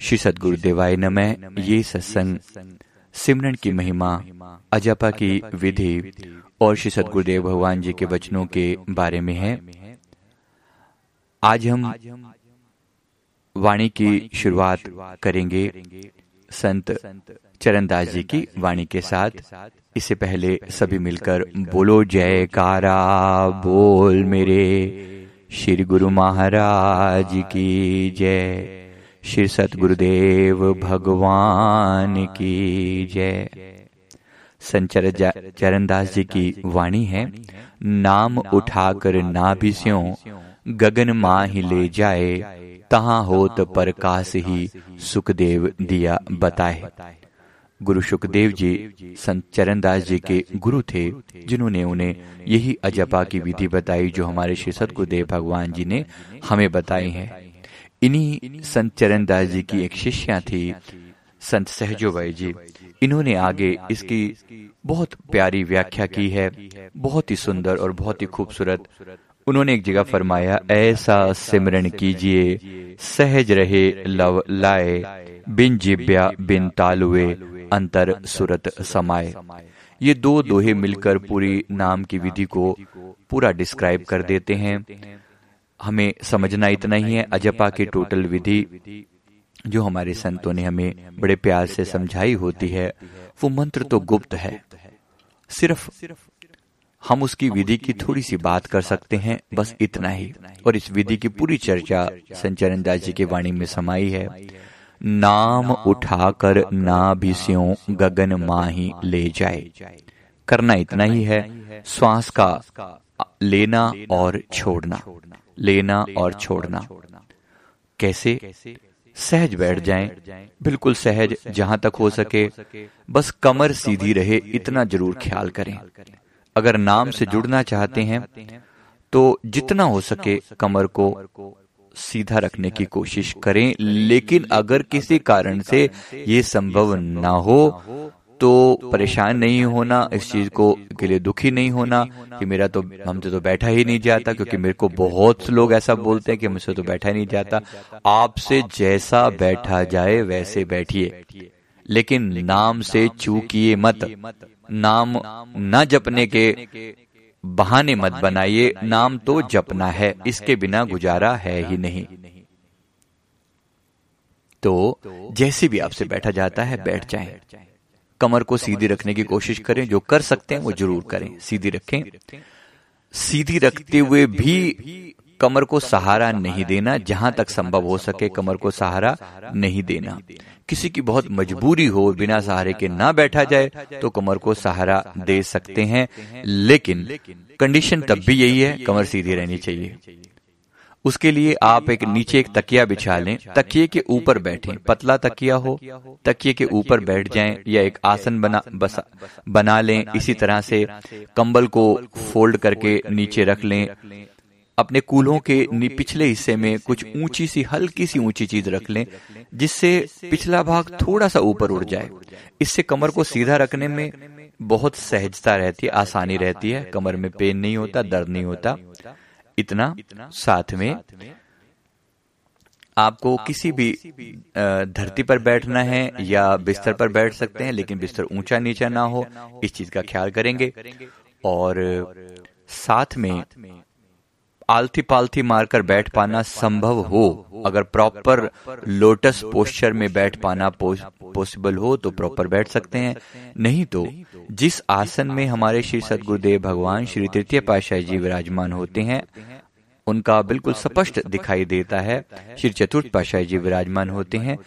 श्री सदगुरुदेवाय नमः। ये सत्संग सिमरन की महिमा, अजपा की विधि और श्री सदगुरुदेव भगवान जी के वचनों के बारे में है। आज हम वाणी की शुरुआत करेंगे संत चरणदास जी की वाणी के साथ। इससे पहले सभी मिलकर बोलो, जयकारा, बोल मेरे श्री गुरु महाराज की जय। श्री सतगुरुदेव भगवान की जय। संचर चरणदास जी की वाणी है, नाम उठाकर ना नाभिस्यों, गगन माँ ही ले जाए, तहा होत प्रकाश ही सुखदेव दिया बताए। गुरु सुखदेव जी, संत चरणदास जी के गुरु थे, जिन्होंने उन्हें यही अजपा की विधि बताई जो हमारे श्री सतगुरुदेव भगवान जी ने हमें बताई है। इन्हीं संत चरणदास जी की एक शिष्या थी, संत सहजो भाई जी। इन्होंने आगे इसकी बहुत प्यारी व्याख्या की है, बहुत ही सुंदर और बहुत ही खूबसूरत। उन्होंने एक जगह फरमाया, ऐसा सिमरण कीजिए, सहज रहे लव लाए, बिन जिब्या बिन तालुए अंतर सुरत समाये ये दो दोहे मिलकर पूरी नाम की विधि को पूरा डिस्क्राइब कर देते हैं। हमें समझना इतना ही है अजपा की टोटल विधि जो हमारे संतों ने हमें बड़े प्यार से समझाई होती है वो मंत्र तो गुप्त है। सिर्फ़ हम उसकी विधि की थोड़ी सी बात कर सकते हैं बस इतना ही। और इस विधि की पूरी चर्चा संचरण दास जी की वाणी में समाई है। नाम उठाकर ना भी गगन माही ले जाए। करना इतना ही है श्वास का लेना और छोड़ना। लेना और छोड़ना। कैसे? सहज बैठ जाएँ, बिल्कुल सहज जहाँ तक हो सके। बस कमर सीधी रहे इतना ज़रूर ख्याल करें। अगर नाम से जुड़ना चाहते हैं तो जितना हो सके कमर को सीधा रखने की कोशिश करें। लेकिन अगर किसी कारण से ये संभव ना हो तो परेशान नहीं होना, इस चीज़ को के लिए दुखी नहीं होना, कि मेरा तो हमसे तो बैठा ही नहीं जाता, क्योंकि मेरे को बहुत लोग ऐसा बोलते हैं कि मुझसे तो बैठा ही नहीं जाता। आपसे जैसा बैठा जाए, वैसे बैठिए। लेकिन नाम से चूकिए मत। नाम न जपने के बहाने मत बनाइए। नाम तो जपना है, इसके बिना गुजारा है ही नहीं। तो जैसे भी आपसे बैठा जाता है, बैठ जाए। कमर को सीधी रखने की कोशिश करें, जो कर सकते हैं वो ज़रूर करें। सीधी रखें। सीधी रखते हुए भी कमर को सहारा नहीं देना, जहाँ तक संभव हो सके कमर को सहारा नहीं देना। किसी की बहुत मजबूरी हो, बिना सहारे के ना बैठा जाए तो कमर को सहारा दे सकते हैं। लेकिन कंडीशन तब भी यही है, कमर सीधी रहनी चाहिए। उसके लिए आप एक नीचे एक तकिया बिछा लें। तकिए के ऊपर बैठें। पतला तकिया हो, तकिए के ऊपर बैठ जाएँ या एक आसन बना, बस, बना लें। इसी तरह से कंबल को फोल्ड करके नीचे रख लें। अपने कूल्हों के पिछले हिस्से में कुछ ऊँची सी, हल्की सी ऊँची चीज़ रख लें, जिससे पिछला भाग थोड़ा सा ऊपर उड़ जाए। इससे कमर को सीधा रखने में बहुत सहजता रहती है, आसानी रहती है। कमर में पेन नहीं होता, दर्द नहीं होता। इतना साथ में आपको किसी भी धरती पर बैठना है या बिस्तर पर बैठ सकते हैं लेकिन बिस्तर ऊँचा नीचा ना हो इस चीज़ का ख्याल करेंगे। और साथ में आलती पालती मारकर बैठ पाना संभव हो। अगर प्रॉपर लोटस पोस्चर में बैठ पाना पॉसिबल हो तो प्रॉपर बैठ सकते हैं। नहीं तो जिस आसन में हमारे श्री सदगुरुदेव भगवान श्री तृतीय पाशाह जी विराजमान होते हैं, उनका बिल्कुल स्पष्ट दिखाई देता है, श्री चतुर्थ पाशाह जी विराजमान होते हैं,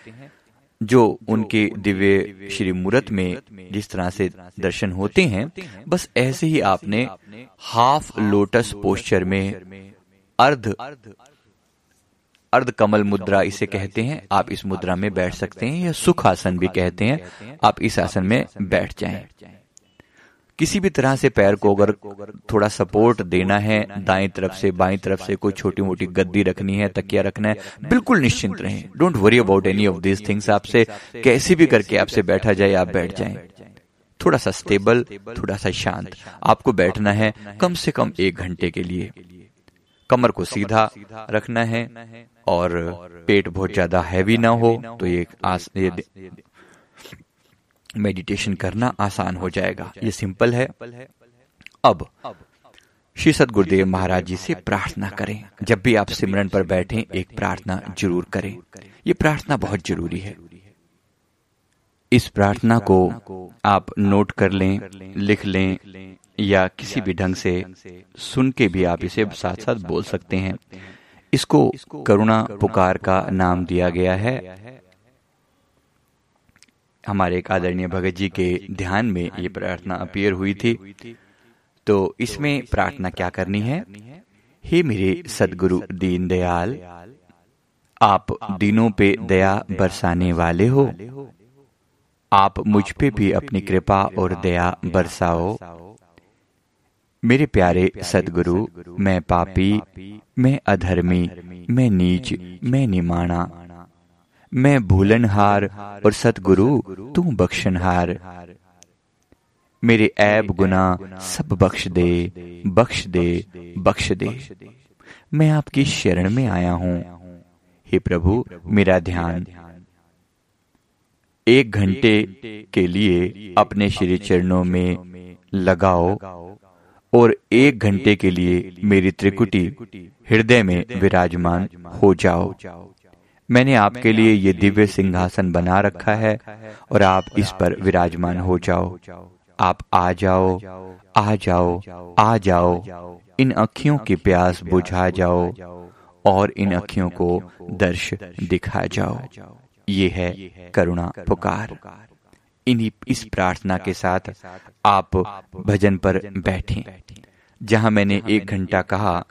जो उनके दिव्य श्री मूर्त में जिस तरह से दर्शन होते हैं, बस ऐसे ही आपने हाफ़ लोटस पोस्चर में अर्ध अर्ध कमल मुद्रा इसे कहते हैं। आप इस मुद्रा में बैठ सकते हैं या सुख आसन भी कहते हैं। आप इस आसन में बैठ जाएँ। किसी भी तरह से पैर को अगर थोड़ा सपोर्ट देना है, दाएँ तरफ़ से, बाएँ तरफ़ से कोई छोटी मोटी गद्दी रखनी है, तकिया रखना है, बिल्कुल निश्चिंत रहें। Don't worry about any of this things आपसे कैसे भी करके आपसे बैठा जाए, आप बैठ जाएँ। थोड़ा सा स्टेबल थोड़ा सा शांत। आपको बैठना है कम से कम एक घंटे के लिए। कमर को सीधा रखना है और पेट बहुत ज़्यादा हैवी ना हो तो ये, आस, ये मेडिटेशन करना आसान हो जाएगा। ये सिंपल है। अब श्री सदगुरुदेव महाराज जी से प्रार्थना करें। जब भी आप सिमरन पर बैठे एक प्रार्थना ज़रूर करें। ये प्रार्थना बहुत ज़रूरी है। इस प्रार्थना को आप नोट कर लें लिख लें या किसी भी ढंग से सुन के भी आप इसे साथ साथ बोल सकते हैं। इसको करुणा पुकार का नाम दिया गया है। हमारे एक आदरणीय भगत जी के ध्यान में ये प्रार्थना अपियर हुई थी। तो इसमें प्रार्थना क्या करनी है? हे मेरे सदगुरु दीन दयाल आप दिनों पे दया बरसाने वाले हो। आप मुझ पे भी अपनी कृपा और दया बरसाओ। मेरे प्यारे सदगुरु मैं पापी मैं अधर्मी मैं नीच मैं निमाणा। मैं भूलनहार और सतगुरु तू बख्शनहार। मेरे ऐब गुना सब बख्श दे बख्श दे बख्श दे मैं आपकी शरण में आया हूँ। हे। प्रभु मेरा ध्यान। एक घंटे के लिए अपने श्री चरणों में लगाओ। और एक घंटे के लिए मेरी त्रिकुटी हृदय में विराजमान हो जाओ। मैंने आपके लिए ये दिव्य सिंहासन बना रखा है और आप इस पर विराजमान हो जाओ। आप आ जाओ आ जाओ आ जाओ। इन अखियों की प्यास बुझा जाओ और इन अखियों को दर्श दिखा जाओ। ये है करुणा पुकार। इन्हीं इस प्रार्थना के साथ आप भजन पर बैठें। जहाँ मैंने एक घंटा कहा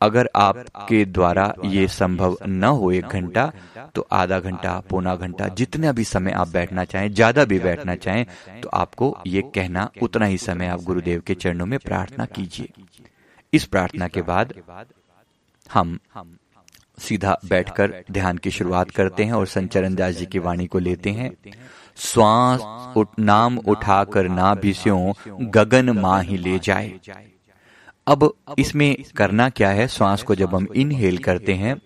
अगर आपके द्वारा ये संभव न हो एक घंटा तो आधा घंटा पौना घंटा जितना भी समय आप बैठना चाहें ज़्यादा भी बैठना चाहें तो आपको ये कहना उतना ही समय आप गुरुदेव के चरणों में प्रार्थना कीजिए। इस प्रार्थना के बाद हम सीधा बैठकर ध्यान की शुरुआत करते हैं और संचरण दास जी की वाणी को लेते हैं। श्वास उठ, नाम उठाकर ना भी गगन माँ ही ले जाए। अब इसमें करना क्या है? श्वास को जब हम इनहेल करते हैं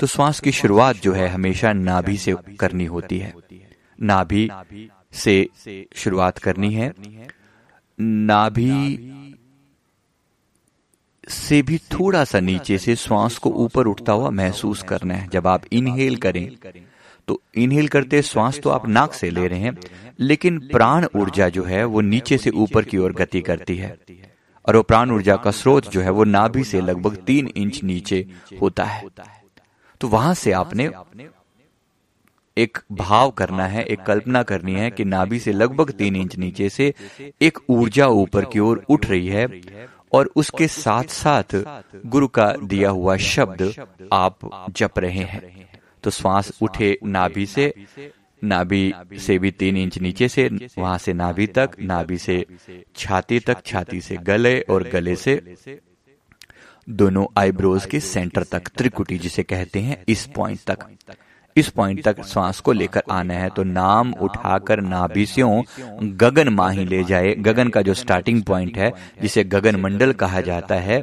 तो श्वास की शुरुआत जो है हमेशा नाभि से करनी होती है। नाभि से शुरुआत करनी है। नाभि से भी थोड़ा सा नीचे से श्वास को ऊपर उठता हुआ महसूस करना है। जब आप इनहेल करें तो इनहेल करते श्वास तो आप नाक से ले रहे हैं लेकिन प्राण ऊर्जा जो है वो नीचे से ऊपर की ओर गति करती है। और वो प्राण ऊर्जा का स्रोत जो है वो नाभि से लगभग तीन इंच नीचे होता है। तो वहाँ से आपने एक भाव करना है एक कल्पना करनी है कि नाभि से लगभग तीन इंच नीचे से एक ऊर्जा ऊपर की ओर उठ रही है और उसके साथ साथ गुरु का दिया हुआ शब्द आप जप रहे हैं तो श्वास उठे नाभि से नाभि से भी तीन इंच नीचे से वहाँ से नाभि तक नाभि से छाती तक छाती से गले और गले से। दोनों आईब्रोज के सेंटर तक त्रिकुटी जिसे कहते हैं इस पॉइंट तक। इस पॉइंट तक श्वास को लेकर आना है तो नाम उठाकर नाभिस्यों गगन माही ले जाए। गगन का जो स्टार्टिंग पॉइंट है जिसे गगन मंडल कहा जाता है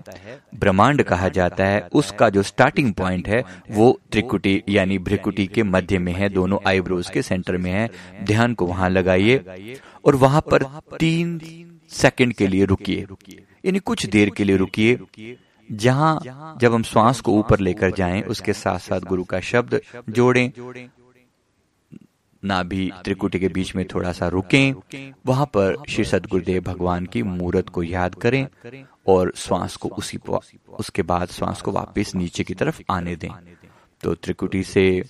ब्रह्मांड कहा जाता है उसका जो स्टार्टिंग पॉइंट है वो त्रिकुटी यानी भ्रिकुटी के मध्य में है दोनों आईब्रोज के सेंटर में है। ध्यान को वहाँ लगाइए और वहाँ पर तीन सेकंड के लिए रुकिए। यानी कुछ देर के लिए रुकिए। जहाँ जब हम श्वास को ऊपर लेकर जाएँ उसके साथ साथ गुरु का शब्द जोड़ें। नाभि त्रिकुटी के बीच में थोड़ा सा रुकें वहाँ पर श्री सदगुरुदेव भगवान की मूर्त को याद करें और श्वास को उसी उसके बाद श्वास को वापस नीचे की तरफ़ आने दें। तो त्रिकुटी से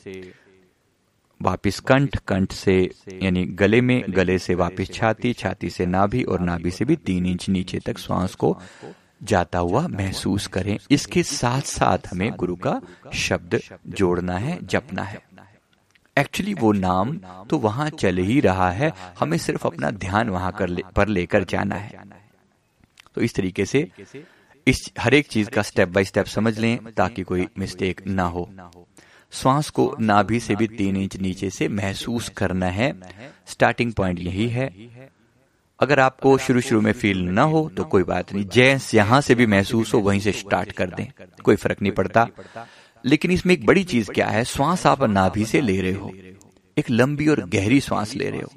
वापिस कंठ कंठ से यानी गले में गले से वापिस छाती छाती से नाभि और नाभि से भी तीन इंच नीचे तक श्वास को जाता हुआ महसूस करें। इसके साथ साथ हमें गुरु का शब्द जोड़ना है जपना है। एक्चुअली वो नाम तो वहाँ चल ही रहा है। हमें सिर्फ़ अपना ध्यान वहाँ कर ले, पर लेकर जाना है। तो इस तरीके से इस हर एक चीज़ का स्टेप बाय स्टेप समझ लें ताकि कोई मिस्टेक ना हो। श्वास को नाभि से भी तीन इंच नीचे से महसूस करना है। स्टार्टिंग पॉइंट यही है। अगर आपको शुरू शुरू में फील ना हो तो कोई बात नहीं। जैस यहाँ से भी महसूस हो, वहीं से स्टार्ट कर दें। कोई फ़र्क नहीं पड़ता। लेकिन इसमें एक बड़ी चीज़ क्या है? श्वास आप नाभि से ले रहे हो। एक लंबी और गहरी श्वास ले रहे हो।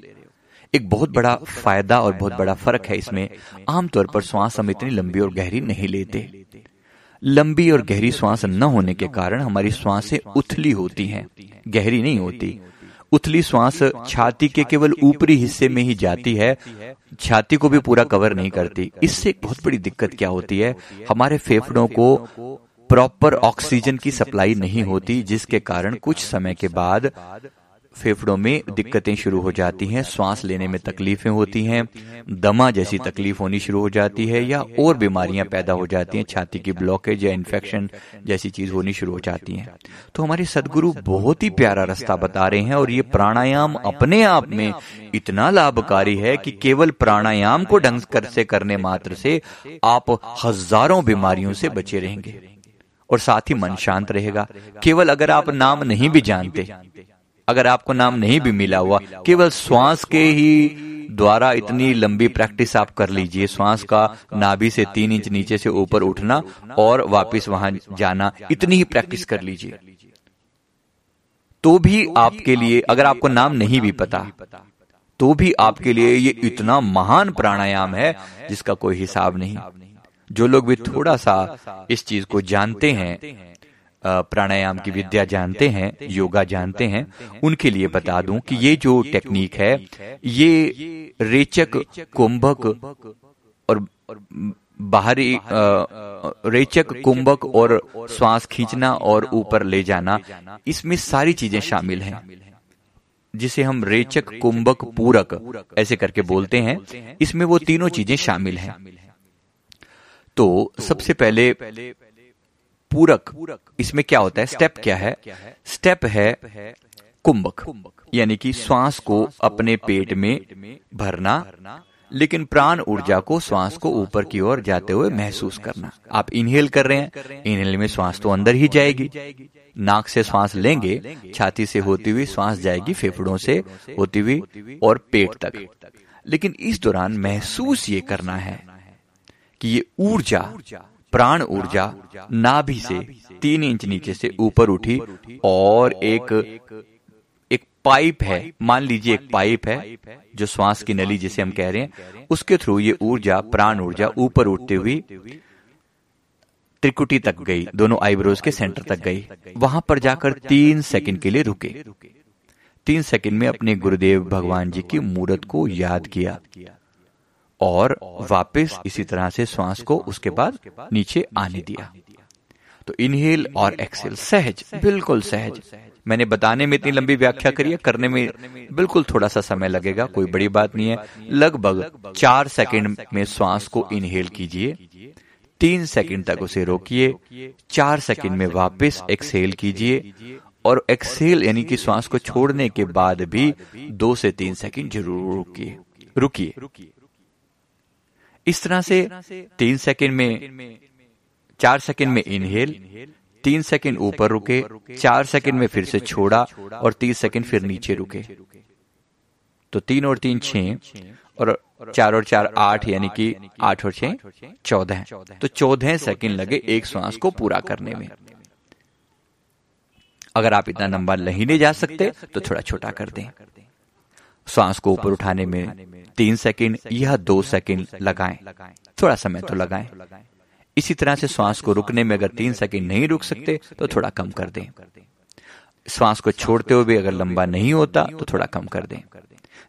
एक बहुत बड़ा फ़ायदा और बहुत बड़ा फ़र्क है इसमें। आमतौर पर श्वास हम इतनी लंबी और गहरी नहीं लेते। लंबी और गहरी श्वास न होने के कारण हमारी श्वासें उथली होती हैं। गहरी नहीं होती। उथली श्वास छाती के केवल ऊपरी हिस्से में ही जाती है। छाती को भी पूरा कवर नहीं करती। इससे एक बहुत बड़ी दिक्कत क्या होती है? हमारे फेफड़ों को प्रॉपर ऑक्सीजन की सप्लाई नहीं होती, जिसके कारण कुछ समय के बाद फेफड़ों में दिक्कतें शुरू हो जाती हैं श्वास लेने में तकलीफें होती हैं दमा जैसी तकलीफ़ होनी शुरू हो जाती है या और बीमारियाँ पैदा हो जाती हैं छाती की ब्लॉकेज या इन्फेक्शन जैसी चीज़ होनी शुरू हो जाती है तो हमारे सदगुरु बहुत ही प्यारा रास्ता बता रहे हैं और ये प्राणायाम अपने आप में इतना लाभकारी है कि केवल प्राणायाम को ढंग कर से करने मात्र से आप हज़ारों बीमारियों से बचे रहेंगे। और साथ ही मन शांत रहेगा। केवल अगर आप नाम नहीं भी जानते अगर आपको नाम नहीं भी मिला हुआ, केवल श्वास के ही द्वारा इतनी लंबी प्रैक्टिस आप कर लीजिए। श्वास का नाभि से तीन इंच नीचे से ऊपर उठना और वापस वहाँ जाना, इतनी ही प्रैक्टिस कर लीजिए। तो भी आपके लिए, अगर आपको नाम नहीं भी पता तो भी आपके लिए ये इतना महान प्राणायाम है जिसका कोई हिसाब नहीं। जो लोग भी थोड़ा सा इस चीज़ को जानते हैं प्राणायाम की विद्या जानते हैं, योगा जानते हैं, उनके लिए बता दूँ कि ये जो टेक्निक है, ये रेचक, कुंभक और बाहरी रेचक, कुंभक और श्वास खींचना और ऊपर ले जाना, इसमें सारी चीज़ें शामिल हैं, जिसे हम रेचक, कुंभक, पूरक ऐसे करके बोलते हैं, इसमें वो तीनों चीज़ें शामिल हैं। तो सबसे पहले पूरक। पूरक। इसमें क्या होता है? स्टेप क्या है? स्टेप है कुंभक। यानी कि श्वास को अपने पेट में भरना लेकिन प्राण ऊर्जा को श्वास को ऊपर की ओर जाते हुए महसूस करना। आप इनहेल कर रहे हैं इनहेल में श्वास तो अंदर ही जाएगी। नाक से श्वास लेंगे छाती से होती हुई श्वास जाएगी फेफड़ों से होती हुई और पेट तक। लेकिन इस दौरान महसूस ये करना है कि ये ऊर्जा प्राण ऊर्जा नाभि से तीन इंच नीचे से ऊपर उठी और एक एक पाइप है, मान लीजिए एक पाइप है, जो श्वास की नली जिसे हम कह रहे हैं, उसके थ्रू ये ऊर्जा, प्राण ऊर्जा ऊपर उठते हुई त्रिकुटी तक गई, दोनों आईब्रोज के सेंटर तक गई, वहाँ पर जाकर तीन सेकंड के लिए रुके। तीन सेकंड में अपने गुरुदेव भगवान जी की मूर्त को याद किया। और वापस इसी तरह से श्वास को उसके बाद नीचे आने दिया। तो इनहेल और एक्सेल सहज बिल्कुल सहज। मैंने बताने में इतनी लंबी व्याख्या करी है करने में बिल्कुल थोड़ा सा समय लगेगा कोई बड़ी बात नहीं है। लगभग चार सेकंड में श्वास को इनहेल कीजिए। तीन सेकंड तक उसे रोकिए चार सेकंड में वापस एक्सेल कीजिए और एक्सेल यानी कि श्वास को छोड़ने के बाद भी दो से तीन सेकंड ज़रूर रुकिए। रुकिए। इस तरह से तीन सेकंड में, चार सेकंड में इनहेल तीन सेकंड ऊपर रुके, चार सेकंड में फिर से छोड़ा और तीस सेकंड फिर नीचे रुके। तो तीन और तीन छह और चार और चार आठ, यानी कि आठ और छह, चौदह तो चौदह सेकंड लगे एक श्वास को पूरा करने में। अगर आप इतना लंबा नहीं ले जा सकते तो थोड़ा छोटा कर दें। श्वास को ऊपर उठाने में तीन सेकंड या दो सेकंड लगाएँ। थोड़ा समय तो लगाएँ। इसी तरह से श्वास को रुकने में अगर तीन सेकंड नहीं रुक सकते तो थोड़ा कम कर दें। श्वास को छोड़ते हुए भी अगर लंबा नहीं होता तो थोड़ा कम कर दें।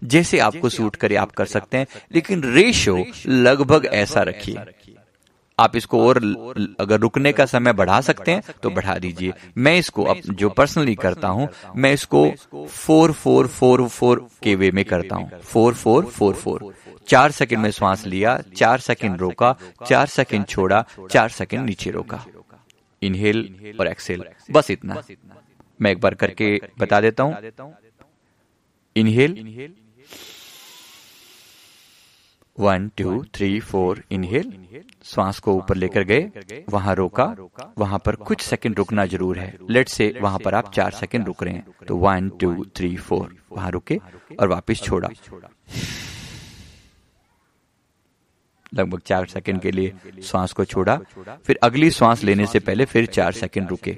जैसे आपको सूट करे आप कर सकते हैं लेकिन रेशो लगभग ऐसा रखिए। आप इसको और अगर रुकने का समय बढ़ा सकते हैं तो बढ़ा दीजिए। मैं इसको अब जो पर्सनली करता हूँ, मैं इसको फोर फोर फोर फोर के वे में करता हूँ। फोर फोर फोर फोर चार सेकंड में श्वास लिया, चार सेकंड रोका, चार सेकंड छोड़ा, चार सेकंड नीचे रोका। इनहेल और एक्सेल बस इतना। मैं एक बार करके बता देता हूँ। Inhale one two three four inhale श्वास को ऊपर लेकर गए, वहाँ रोका, वहाँ पर कुछ सेकंड रुकना ज़रूर है। लेट से वहाँ पर आप चार सेकंड रुक रहे हैं। तो वन टू थ्री फोर वहाँ रुके और वापस छोड़ा। लगभग चार सेकंड के लिए श्वास को छोड़ा। फिर अगली श्वास लेने से पहले फिर चार सेकंड रुके।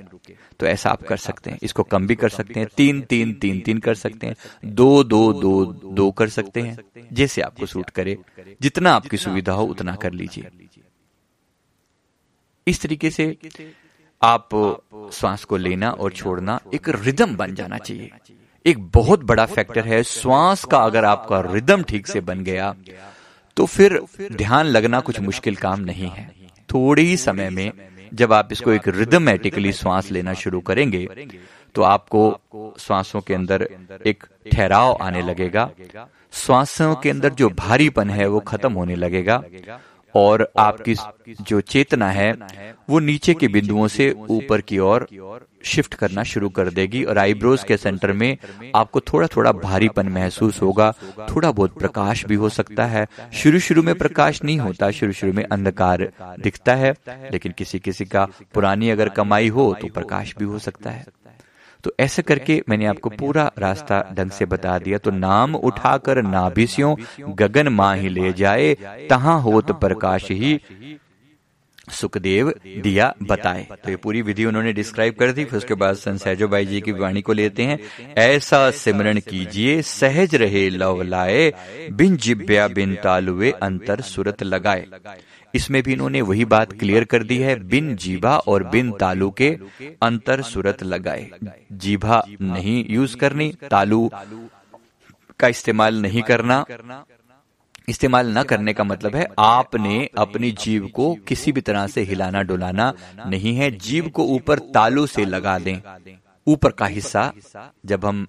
तो ऐसा आप कर सकते हैं। इसको कम भी कर सकते हैं तीन तीन तीन तीन कर सकते हैं। दो दो दो दो कर सकते हैं। जैसे आपको सूट करे जितना आपकी सुविधा हो उतना कर लीजिए। इस तरीके से आप श्वास को लेना और छोड़ना एक रिदम बन जाना चाहिए। एक बहुत बड़ा फैक्टर है। श्वास का अगर आपका रिदम ठीक से बन गया तो फिर ध्यान लगना कुछ मुश्किल काम नहीं है। थोड़े ही समय में जब आप इसको एक रिदमेटिकली श्वास लेना शुरू करेंगे तो आपको श्वासों के अंदर एक ठहराव आने लगेगा। श्वासों के अंदर जो भारीपन है वो खत्म होने लगेगा। और आपकी जो चेतना है वो नीचे के बिंदुओं से ऊपर की ओर शिफ्ट करना शुरू कर देगी और आईब्रोज के सेंटर में आपको थोड़ा थोड़ा भारीपन महसूस होगा थोड़ा बहुत प्रकाश भी हो सकता है शुरू शुरू में प्रकाश नहीं होता शुरू शुरू में अंधकार दिखता है लेकिन किसी किसी का पुरानी अगर कमाई हो तो प्रकाश भी हो। सकता है। तो ऐसे करके मैंने आपको पूरा रास्ता ढंग से बता दिया। तो नाम उठाकर नाभिस्यों गगन माँ ही ले जाए तहा होत प्रकाश ही सुखदेव दिया बताए। तो ये पूरी विधि उन्होंने डिस्क्राइब कर दी फिर उसके बाद संसैजो भाई जी की वाणी को लेते हैं। ऐसा सिमरण कीजिए सहज रहे लव लाए बिन जिब्या बिन तालुए अंतर सुरत लगाए। इसमें भी इन्होंने वही बात क्लियर कर दी है, बिन जीभा और बिन तालु के अंतर सुरत लगाए। जीभा नहीं यूज़ करनी, तालु का इस्तेमाल नहीं करना। इस्तेमाल न करने का मतलब है आपने अपनी जीव को किसी भी तरह से हिलाना डुलाना नहीं है। जीव को ऊपर तालु से लगा दें। ऊपर का हिस्सा जब हम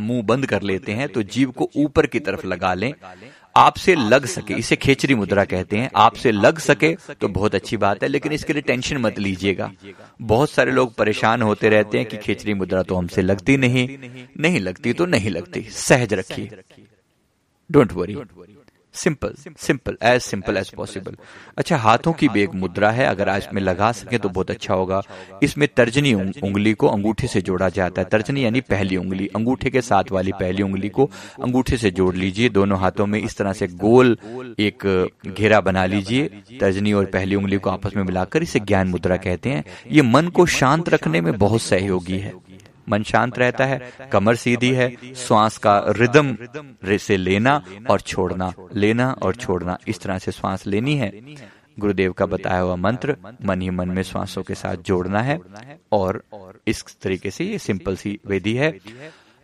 मुँह बंद कर लेते हैं तो जीव को ऊपर की तरफ़ लगा लें। आपसे लग सके, इसे खेचरी मुद्रा कहते हैं, आपसे लग सके तो बहुत अच्छी बात है, लेकिन इसके लिए टेंशन मत लीजिएगा। बहुत सारे लोग परेशान होते रहते हैं कि खेचरी मुद्रा तो हमसे लगती नहीं। नहीं लगती तो नहीं लगती, सहज रखिए। Don't worry simple simple as simple as possible अच्छा हाथों की भी एक मुद्रा है अगर आज में लगा सके तो बहुत अच्छा होगा। इसमें तर्जनी उंगली को अंगूठे से जोड़ा जाता है। तर्जनी यानी पहली उंगली। अंगूठे के साथ वाली पहली उंगली को अंगूठे से जोड़ लीजिए। दोनों हाथों में इस तरह से गोल एक घेरा बना लीजिए। तर्जनी और पहली उंगली को आपस में मिलाकर इसे ज्ञान मुद्रा कहते हैं। ये मन को शांत रखने में बहुत सहयोगी है। मन शांत रहता है कमर सीधी है श्वास का रिदम से लेना और छोड़ना लेना और छोड़ना इस तरह से श्वास लेनी है। गुरुदेव का बताया हुआ मंत्र मन ही मन में श्वासों के साथ जोड़ना है और इस तरीके से ये सिंपल सी विधि है।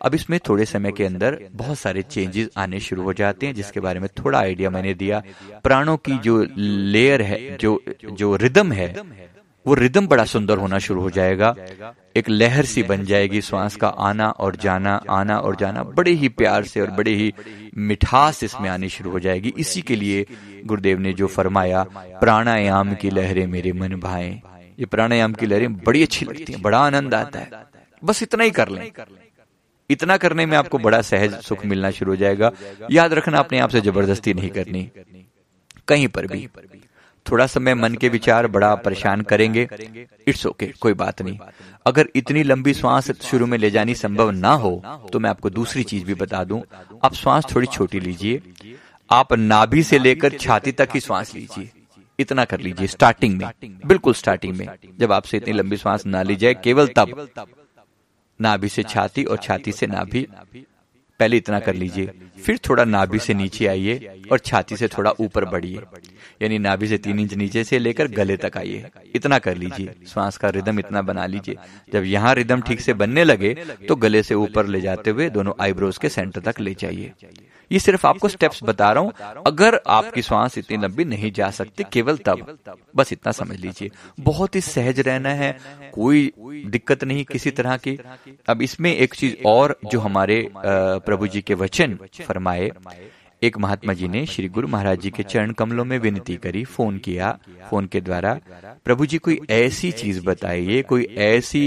अब इसमें थोड़े समय के अंदर बहुत सारे चेंजेस आने शुरू हो जाते हैं जिसके बारे में थोड़ा आइडिया मैंने दिया। प्राणों की जो लेयर है जो जो रिदम है वो रिदम बड़ा सुंदर होना शुरू हो जाएगा। एक लहर सी बन जाएगी श्वास का आना और जाना, आना और जाना। बड़े ही प्यार से और बड़े ही मिठास इसमें आनी शुरू हो जाएगी। इसी के लिए गुरुदेव ने जो फरमाया, प्राणायाम की लहरें मेरे मन भाए। ये प्राणायाम की लहरें बड़ी अच्छी लगती हैं, बड़ा आनंद आता है। बस इतना ही कर लें। इतना करने में आपको बड़ा सहज सुख मिलना शुरू हो जाएगा। याद रखना, अपने आप से ज़बरदस्ती नहीं करनी। कहीं पर भी। थोड़ा समय मन के विचार बड़ा परेशान करेंगे। इट्स ओके okay, कोई बात नहीं। अगर इतनी लंबी श्वास शुरू में ले जानी संभव ना हो तो मैं आपको दूसरी चीज़ भी बता दूँ। आप श्वास थोड़ी छोटी लीजिए। आप नाभि से लेकर छाती तक ही श्वास लीजिए। इतना कर लीजिए स्टार्टिंग में। बिल्कुल स्टार्टिंग में। जब आपसे इतनी लंबी श्वास ना ली जाए केवल तब। नाभि से छाती और छाती से नाभि पहले इतना कर लीजिए। फिर थोड़ा नाभि से नीचे आइए और छाती से थोड़ा ऊपर बढ़िए। यानी नाभि से तीन इंच नीचे से लेकर गले तक आइए। इतना कर लीजिए। श्वास का रिदम इतना बना लीजिए। जब यहाँ रिदम ठीक से बनने लगे तो गले से ऊपर ले जाते हुए दोनों आईब्रोज के सेंटर तक ले जाइए। ये सिर्फ़ आपको स्टेप्स बता रहा हूँ। अगर आपकी श्वास इतनी लंबी नहीं जा सकती, केवल तब। बस इतना समझ लीजिए। बहुत ही सहज रहना है। कोई दिक्कत नहीं किसी तरह की। अब इसमें एक चीज़ और जो हमारे प्रभु जी के वचन फरमाए, एक महात्मा जी ने श्री गुरु महाराज जी के चरण कमलों में विनती करी, फ़ोन किया, फ़ोन के द्वारा, प्रभु जी, कोई ऐसी चीज़ बताइए, कोई ऐसी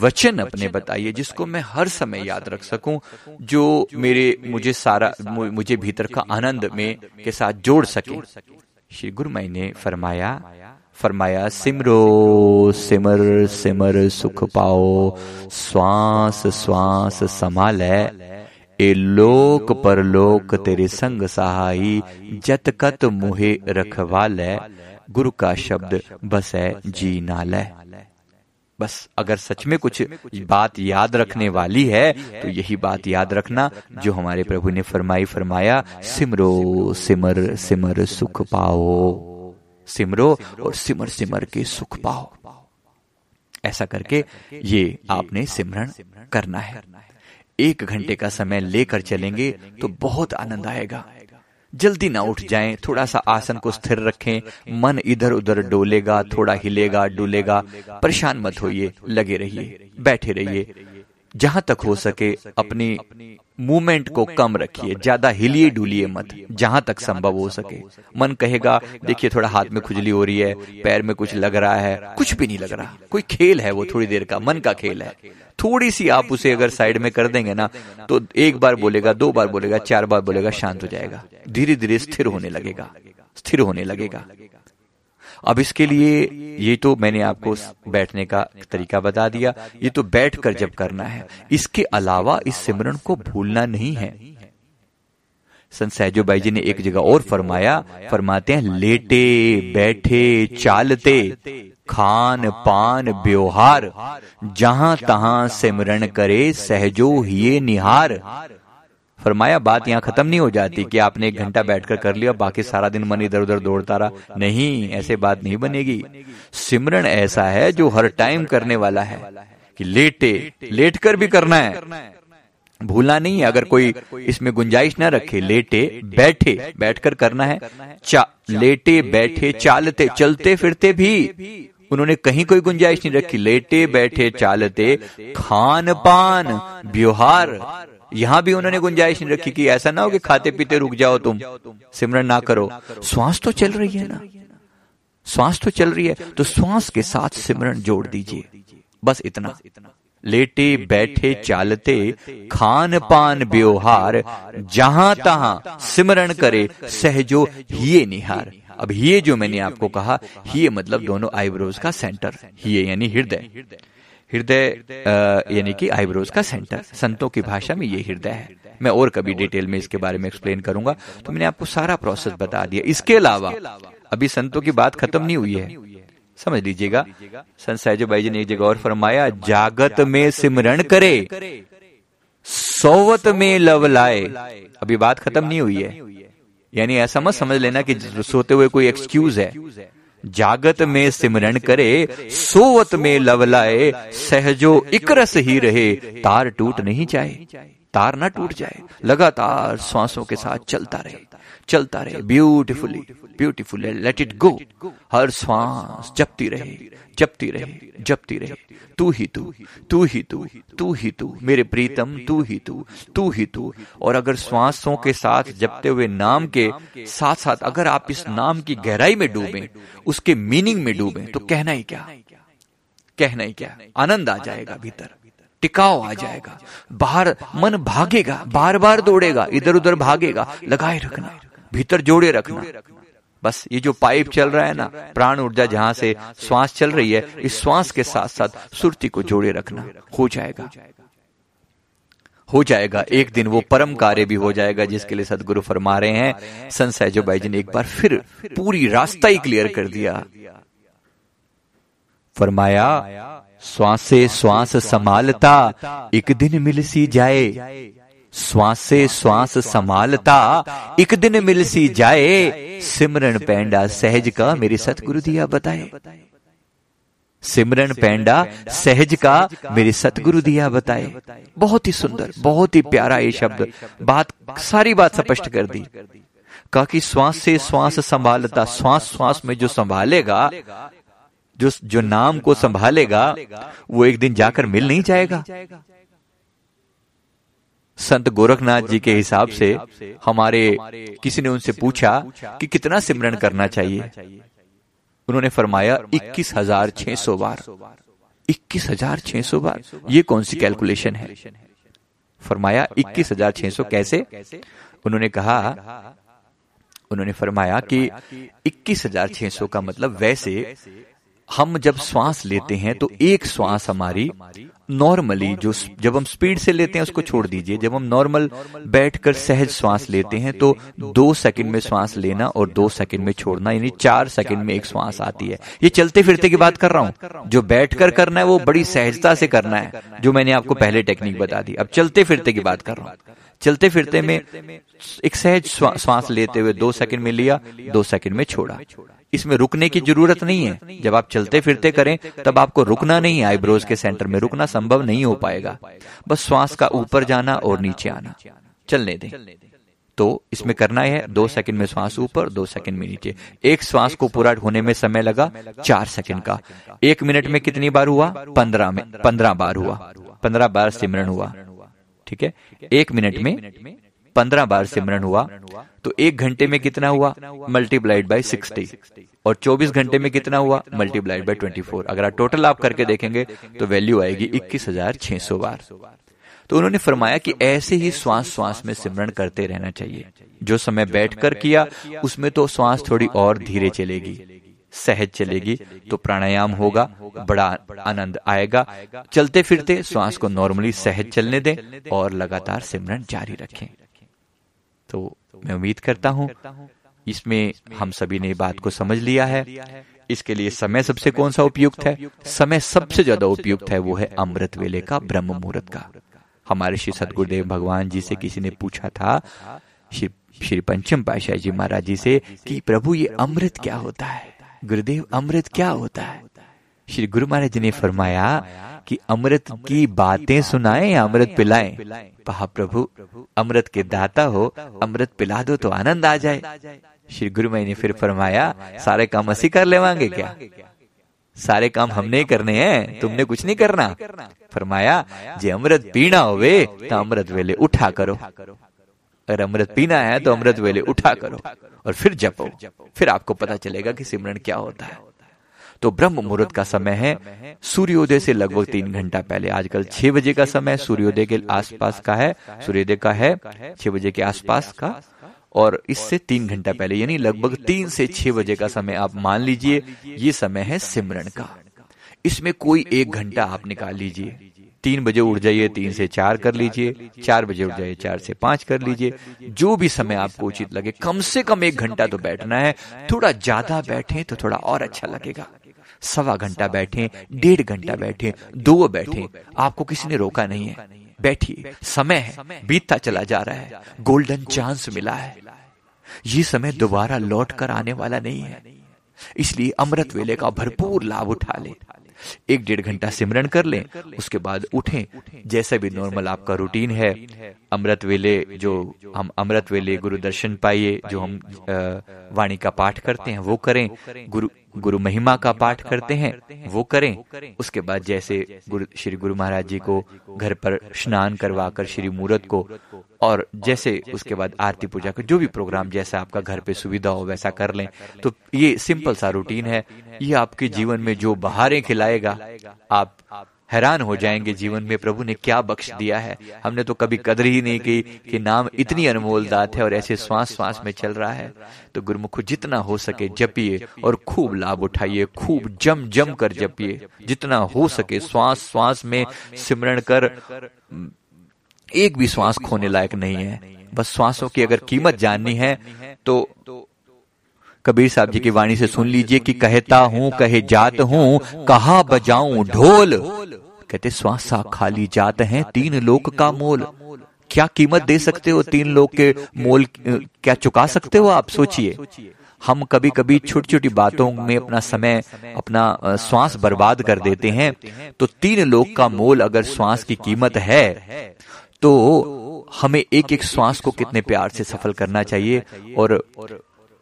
वचन अपने बताइए जिसको मैं हर समय याद रख सकूँ, जो मेरे, मुझे सारा मुझे भीतर का आनंद में के साथ जोड़ सके? श्री गुरु मई ने फरमाया फरमाया, सिमरो, सिमर सिमर सुख पाओ श्वास श्वास संभाल ए लोक परलोक तेरे संग सहाई, जत कत मुहे रखवाल गुरु का शब्द बसै जी नाल बस अगर सच में कुछ बात याद रखने वाली है तो यही बात याद रखना जो हमारे प्रभु ने फरमाई, फरमाया, सिमरो, सिमर सिमर सुख पाओ। सिमरो और सिमर सिमर के सुख पाओ। ऐसा करके ये आपने सिमरण करना है। एक घंटे का समय लेकर चलेंगे तो बहुत आनंद आएगा। जल्दी ना उठ जाएँ, थोड़ा सा आसन को स्थिर रखें मन इधर उधर डोलेगा थोड़ा हिलेगा डुलेगा परेशान मत होइए लगे रहिए बैठे रहिए। जहाँ तक हो सके अपनी मूवमेंट को कम रखिए, ज़्यादा हिलिए डुलिए मत, जहाँ तक संभव हो सके। मन कहेगा, देखिए, थोड़ा हाथ में खुजली हो रही है, पैर में कुछ लग रहा है। कुछ भी नहीं लग रहा। कोई खेल है वो थोड़ी देर का, मन का खेल है। थोड़ी सी आप उसे अगर साइड में कर देंगे ना तो एक बार बोलेगा, दो बार बोलेगा, चार बार बोलेगा, शांत हो जाएगा। धीरे धीरे स्थिर होने लगेगा। स्थिर होने लगेगा। अब इसके लिए ये तो मैंने आपको बैठने का तरीका बता दिया। ये तो बैठ कर जब करना है। इसके अलावा इस सिमरन को भूलना नहीं है। संत सहजो भाई जी ने एक जगह और फरमाया, फरमाते हैं, लेटे, बैठे, चालते, खान, पान, व्यवहार, जहाँ तहां सिमरण करे, सहजो ही निहार। फरमाया बात यहाँ खत्म नहीं हो जाती कि आपने एक घंटा बैठकर कर लिया, बाकी सारा दिन मन इधर उधर दौड़ता रहा। नहीं, ऐसे बात नहीं बनेगी। सिमरन ऐसा है जो हर टाइम करने वाला है कि लेटे लेट कर भी करना है। भूलना नहीं है अगर कोई इसमें गुंजाइश न रखे, लेटे, बैठे, बैठकर करना है। लेटे, बैठे, चालते, चलते, फिरते भी उन्होंने कहीं कोई गुंजाइश नहीं रखी। लेटे, बैठे, चालते खान पान व्यवहार यहाँ भी उन्होंने गुंजाइश नहीं रखी कि ऐसा ना हो कि खाते पीते रुक जाओ तुम। सिमरन ना करो। श्वास तो चल रही है ना? श्वास तो चल रही है। तो श्वास के साथ सिमरन जोड़ दीजिए। बस इतना। लेटे, बैठे, चालते, खान पान, व्यवहार, जहाँ तहां सिमरण करे, सहजो, हिये निहार। अब ये जो मैंने आपको कहा ये मतलब दोनों आईब्रोज का सेंटर ये यानी हृदय हृदय। हृदय यानी कि आईब्रोज का सेंटर संतों की भाषा में ये हृदय है। मैं और कभी डिटेल में इसके बारे में एक्सप्लेन करूँगा। तो मैंने आपको सारा प्रोसेस बता दिया। इसके अलावा अभी संतों की बात खत्म नहीं हुई है। समझ लीजिएगा संत सहजो भाई जी ने एक जगह और फरमाया जागत में सिमरण करे। सोवत में लव लाए। अभी बात खत्म नहीं हुई है। यानी ऐसा मत समझ लेना कि सोते हुए कोई एक्सक्यूज है। जागत में सिमरण करे, सोवत में लवलाए सहजो इकरस ही रहे, तार टूट नहीं जाए, तार ना टूट जाए, लगातार श्वासों के साथ चलता रहे चलता रहे beautifully beautiful let it go हर श्वास जपती रहे जपती रहे जपती रहे। तू ही तू तू ही तू तू ही तू, मेरे प्रीतम, तू ही तू तू ही तू। और अगर श्वासों के साथ जपते हुए नाम के साथ साथ अगर आप इस नाम की गहराई में डूबे, उसके मीनिंग में डूबे तो कहना ही क्या? कहना ही क्या? आनंद आ जाएगा भीतर, टिकाव आ जाएगा। बाहर मन भागेगा, बार बार दौड़ेगा, इधर उधर भागेगा, लगाए रखना, भीतर जोड़े रखना। बस ये जो पाइप चल रहा है ना प्राण ऊर्जा जहाँ से श्वास चल रही है इस श्वास के साथ साथ सुरती को जोड़े रखना हो जाएगा। हो जाएगा। एक दिन वो परम कार्य भी हो जाएगा जिसके लिए सदगुरु फरमा रहे हैं। भाई जी ने एक बार फिर पूरी रास्ता ही क्लियर कर दिया। फरमाया श्वास से श्वास संभालता एक दिन मिल सी जाए। श्वास से श्वास संभालता। एक दिन मिल सी जाए। सिमरन पैंडा सहज का मेरे सतगुरु दिया बताए। सिमरन पैंडा सहज का मेरे सतगुरु दिया बताए। बहुत ही सुंदर बहुत ही प्यारा ये शब्द। बात सारी बात स्पष्ट कर दी। कहा कि श्वास से श्वास संभालता। श्वास श्वास में जो संभालेगा जो जो नाम को संभालेगा वो एक दिन जाकर मिल नहीं जाएगा। संत गोरखनाथ जी के हिसाब से हमारे किसी ने उनसे पूछा कि कितना सिमरन करना चाहिए? उन्होंने फरमाया इक्कीस हज़ार छह सौ बार। इक्कीस हज़ार छह सौ बार। ये कौन सी कैलकुलेशन है? फरमाया इक्कीस हज़ार छह सौ कैसे? उन्होंने कहा उन्होंने फरमाया कि इक्कीस हज़ार छह सौ का मतलब वैसे हम जब श्वास लेते हैं तो एक श्वास हमारी नॉर्मली जो जब हम स्पीड से लेते हैं उसको छोड़ दीजिए। जब हम नॉर्मल बैठकर सहज श्वास लेते हैं तो दो सेकंड में श्वास लेना और दो सेकंड में छोड़ना यानी चार सेकंड में एक श्वास आती है। ये चलते फिरते की बात कर रहा हूँ। जो बैठकर करना है वो बड़ी सहजता से करना है। जो मैंने आपको पहले टेक्निक बता दी। अब चलते फिरते की बात कर रहा हूँ। चलते फिरते में एक सहज श्वास लेते हुए दो सेकंड में लिया दो सेकंड में छोड़ा इसमें रुकने की ज़रूरत नहीं है। जब आप चलते फिरते करें, तब आपको रुकना नहीं आईब्रोज के सेंटर में रुकना संभव नहीं हो पाएगा। बस श्वास का ऊपर जाना और नीचे आना। चलने दें। तो इसमें करना है, दो सेकंड में श्वास ऊपर, दो सेकंड में नीचे। एक श्वास को पूरा होने में समय लगा, चार सेकंड का। एक मिनट में कितनी बार हुआ? पंद्रह में, पंद्रह बार हुआ। पंद्रह बार सिमरन हुआ। ठीक है? एक मिनट में पंद्रह बार सिमरन हुआ तो एक घंटे में कितना हुआ? मल्टीप्लाइड बाय सिक्सटी और चौबीस घंटे में कितना हुआ? मल्टीप्लाइड बाय ट्वेंटी फोर अगर आप टोटल आप करके देखेंगे तो वैल्यू आएगी इक्कीस हज़ार छह सौ बार। तो उन्होंने फरमाया कि ऐसे ही श्वास श्वास में सिमरन करते रहना चाहिए। जो समय बैठकर किया उसमें तो श्वास थोड़ी और धीरे चलेगी सहज चलेगी तो प्राणायाम होगा बड़ा आनंद आएगा। चलते फिरते श्वास को नॉर्मली सहज चलने दें और लगातार सिमरन जारी रखें। तो मैं उम्मीद करता हूँ इसमें हम सभी ने बात को समझ लिया है। इसके लिए समय सबसे कौन सा उपयुक्त है? समय सबसे ज़्यादा उपयुक्त है वो है अमृत वेले का ब्रह्म मुहूर्त का। हमारे श्री सदगुरुदेव भगवान जी से किसी ने पूछा था, श्री पंचम पाशाह जी महाराज जी से कि प्रभु ये अमृत क्या होता है? गुरुदेव, अमृत क्या होता है? श्री गुरु महाराज जी ने फरमाया कि अमृत की बातें सुनाएँ या अमृत पिलाएँ? कहा प्रभु अमृत के दाता हो अमृत पिला दो तो आनंद आ जाए। श्री गुरु मई ने फिर फरमाया सारे काम असी कर लेवांगे क्या? सारे काम हमने करने हैं तुमने कुछ नहीं करना। फरमाया जे अमृत पीना होवे तो अमृत वेले उठा करो। अगर अमृत पीना है तो अमृत वेले उठा करो और फिर जपो। फिर आपको पता चलेगा कि सिमरन क्या होता है। तो ब्रह्म मुहूर्त का समय है। सूर्योदय से लगभग तीन घंटा पहले। आजकल छह बजे का समय सूर्योदय के आसपास का है। सूर्योदय का है। छह बजे के आसपास का। और इससे तीन घंटा पहले यानी लगभग तीन से छह बजे का समय आप मान लीजिए ये समय है सिमरन का। इसमें कोई एक घंटा आप निकाल लीजिए। तीन बजे उठ जाइए तीन से चार कर लीजिए चार बजे उठ जाइए चार से पाँच कर लीजिए। जो भी समय आपको उचित लगे कम से कम एक घंटा तो बैठना है। थोड़ा ज़्यादा बैठे तो थोड़ा और अच्छा लगेगा सवा घंटा बैठे डेढ़ घंटा बैठे दो बैठे आपको किसी ने रोका नहीं है। बैठिए समय है बीतता चला जा रहा है गोल्डन चांस मिला है। ये समय दोबारा लौट कर आने वाला नहीं है। इसलिए अमृत वेले का भरपूर लाभ उठा ले। एक डेढ़ घंटा सिमरन कर लें उसके बाद उठें। जैसे भी नॉर्मल आपका रूटीन है अमृत वेले जो हम अमृत वेले गुरु दर्शन पाइए जो हम वाणी का पाठ करते हैं वो करें। गुरु गुरु महिमा का पाठ करते हैं वो करें। उसके बाद जैसे गुरु श्री गुरु महाराज जी को घर पर स्नान करवाकर श्री मूर्त को और जैसे उसके बाद आरती पूजा का जो भी प्रोग्राम जैसा आपका घर पे सुविधा हो वैसा कर लें। तो ये सिंपल सा रूटीन है। ये आपके जीवन में जो बहारें खिलाएगा आप हैरान हो जाएँगे जीवन में प्रभु ने क्या बख्श दिया है। हमने तो कभी कदर ही नहीं की कि नाम इतनी अनमोल दात है और ऐसे श्वास श्वास में चल रहा है। तो गुरुमुख, जितना हो सके जपिए और खूब लाभ उठाइए, खूब जम जम कर जपिए। जितना हो सके श्वास श्वास में सिमरण कर। एक भी श्वास खोने लायक नहीं है। बस श्वासों की अगर कीमत जाननी है तो कबीर साहब जी की वाणी से सुन लीजिए कि कहता हूँ, कहे जात हूँ, कहा बजाऊं ढोल। कहते श्वासा खाली जात हैं तीन लोक का मोल। क्या कीमत दे सकते हो तीन लोग के मोल? क्या चुका सकते हो आप? सोचिए। हम कभी कभी छोटी छोटी बातों में अपना समय, अपना श्वास बर्बाद कर देते हैं। तो तीन लोग का मोल अगर श्वास की कीमत है तो हमें एक एक श्वास को कितने प्यार से सफल करना चाहिए और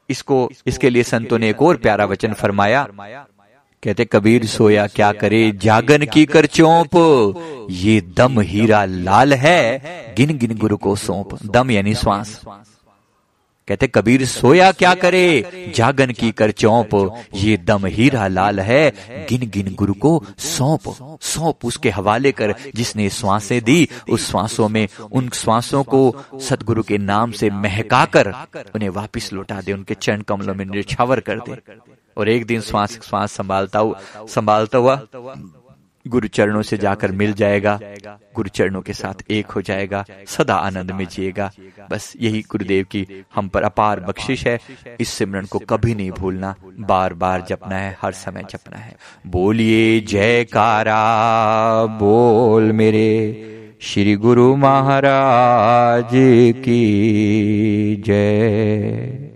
इसको इसके लिए संतों ने एक और प्यारा वचन फरमाया। कहते कबीर सोया क्या करे जागन की कर चौंप ये दम हीरा लाल है। गिन गिन गुरु को सौंप। दम यानी श्वास। कहते कबीर सोया क्या करे? जागन की कर चौंप। ये दम हीरा लाल है। गिन गिन गुरु को सौंप। सौंप। उसके हवाले कर जिसने श्वासें दी उस श्वासों में उन श्वासों को सतगुरु के नाम से महका कर उन्हें वापिस लौटा दे उनके चरण कमलों में निछावर कर दे। और एक दिन श्वास श्वास संभालता संभालता हुआ गुरु चरणों से जाकर मिल जाएगा। गुरु चरणों के साथ एक हो जाएगा। सदा आनंद में जिएगा। बस यही गुरुदेव की हम पर अपार बख्शिश है। इस सिमरन को कभी नहीं भूलना। बार बार जपना है हर समय जपना है। बोलिए जयकारा बोल मेरे श्री गुरु महाराज की जय।